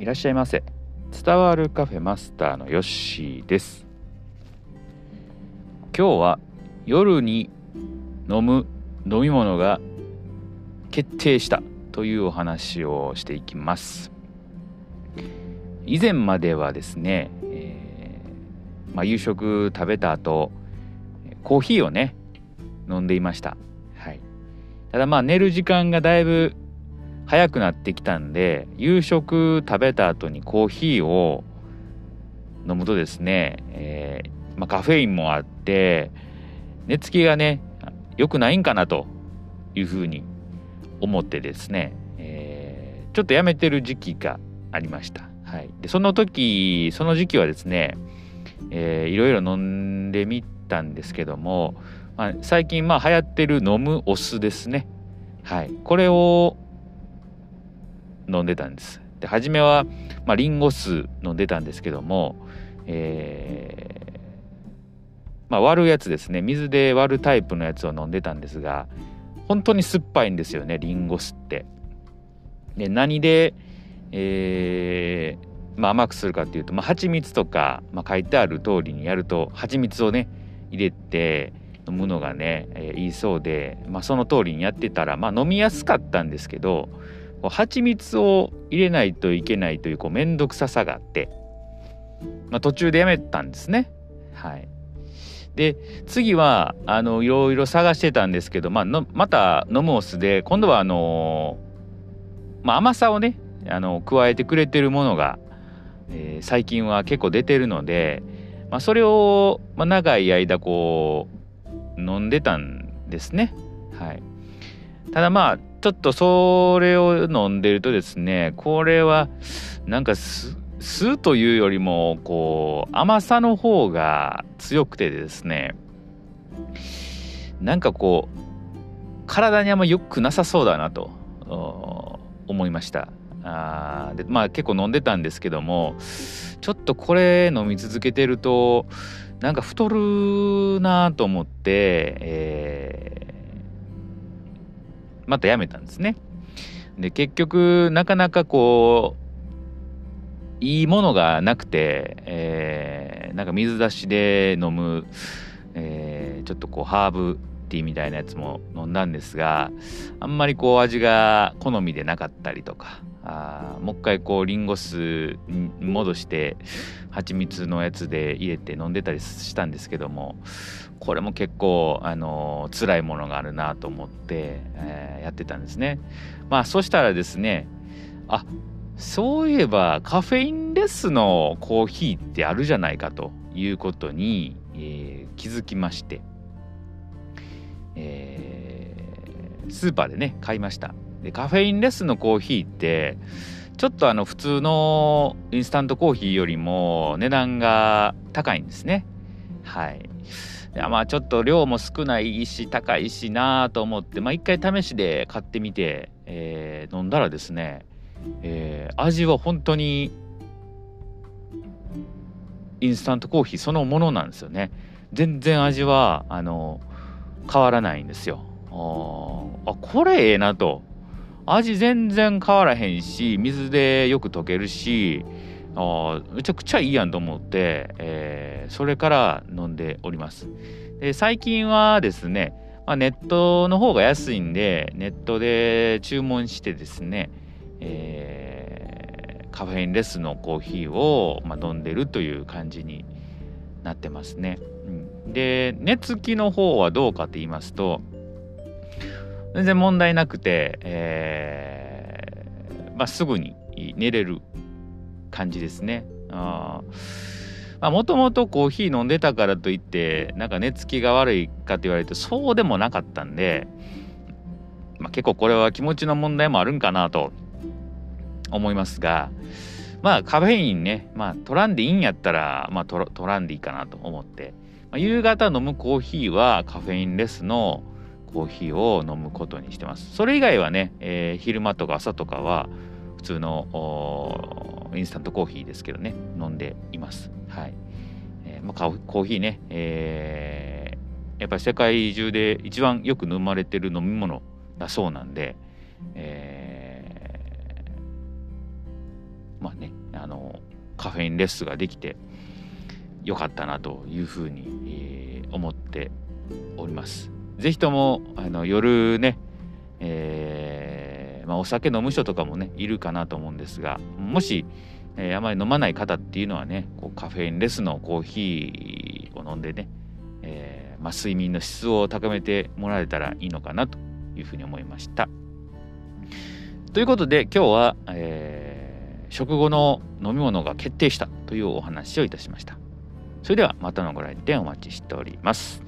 いらっしゃいませ。伝わるカフェマスターのヨッシーです。今日は夜に飲む飲み物が決定したというお話をしていきます。以前まではですね、えー、まあ、夕食食べた後コーヒーをね飲んでいました、はい、ただまあ寝る時間がだいぶ早くなってきたんで夕食食べた後にコーヒーを飲むとですね、えー、まあ、カフェインもあって寝つきがね良くないんかなというふうに思ってですね、えー、ちょっとやめてる時期がありました。はい、でその時その時期はですね、えー、いろいろ飲んでみたんですけども、まあ、最近まあ流行ってる飲むお酢ですね。はい、これを飲んでたんです。で初めは、まあ、リンゴ酢飲んでたんですけども、えー、まあ、割るやつですね水で割るタイプのやつを飲んでたんですが本当に酸っぱいんですよねリンゴ酢って。で何で、えーまあ、甘くするかっていうと、まあ、蜂蜜とか、まあ、書いてある通りにやると蜂蜜をね入れて飲むのがね、えー、いいそうで、まあ、その通りにやってたら、まあ、飲みやすかったんですけど蜂蜜を入れないといけないというこう面倒くささがあって、まあ、途中でやめたんですね。はい、で次はあのいろいろ探してたんですけど、まあ、のまた飲むお酢で今度はあの、まあ、甘さをねあの加えてくれてるものが、えー、最近は結構出てるので、まあ、それを、まあ、長い間こう飲んでたんですね。はい、ただまあちょっとそれを飲んでるとですねこれはなんか酢というよりもこう甘さの方が強くてですねなんかこう体にあんま良くなさそうだなと思いました。あでまあ結構飲んでたんですけどもちょっとこれ飲み続けてるとなんか太るなと思って、えまたやめたんですね。で結局なかなかこういいものがなくて、えー、なんか水出しで飲む、えー、ちょっとこうハーブティーみたいなやつも飲んだんですがあんまりこう味が好みでなかったりとかあもう一回こうリンゴ酢に戻して蜂蜜のやつで入れて飲んでたりしたんですけどもこれも結構あの辛いものがあるなと思って、えー、やってたんですね。まあそしたらですねあそういえばカフェインレスのコーヒーってあるじゃないかということに、えー、気づきまして、えー、スーパーでね買いました。でカフェインレスのコーヒーってちょっとあの普通のインスタントコーヒーよりも値段が高いんですね。はい。いやまあちょっと量も少ないし高いしなと思ってまあ一回試しで買ってみて、えー、飲んだらですね、えー、味は本当にインスタントコーヒーそのものなんですよね全然味はあの変わらないんですよあこれええなと味全然変わらへんし水でよく溶けるしあめちゃくちゃいいやんと思って、えー、それから飲んでおります。で最近はですね、まあ、ネットの方が安いんでネットで注文してですね、えー、カフェインレスのコーヒーを、まあ、飲んでるという感じになってますね。で寝つきの方はどうかと言いますと全然問題なくて、えーまあ、すぐに寝れる感じですね。あもともとコーヒー飲んでたからといってなんか寝つきが悪いかって言われるとそうでもなかったんで、まあ、結構これは気持ちの問題もあるんかなと思いますがまあカフェインね、まあ、取らんでいいんやったら、まあ、取らんでいいかなと思って、まあ、夕方飲むコーヒーはカフェインレスのコーヒーを飲むことにしてます。それ以外はね、えー、昼間とか朝とかは普通のインスタントコーヒーですけどね飲んでいます。はいえーまあ、コーヒーね、えー、やっぱり世界中で一番よく飲まれてる飲み物だそうなんで、えーまあねあのカフェインレスができてよかったなというふうに、えー、思っております。ぜひともあの夜ね、えー、まあ、お酒飲む人とかもねいるかなと思うんですがもし、えー、あまり飲まない方っていうのはねこうカフェインレスのコーヒーを飲んでね、えまあ、睡眠の質を高めてもらえたらいいのかなというふうに思いました。ということで今日は、え食後の飲み物が決定したというお話をいたしました。それではまたのご来店お待ちしております。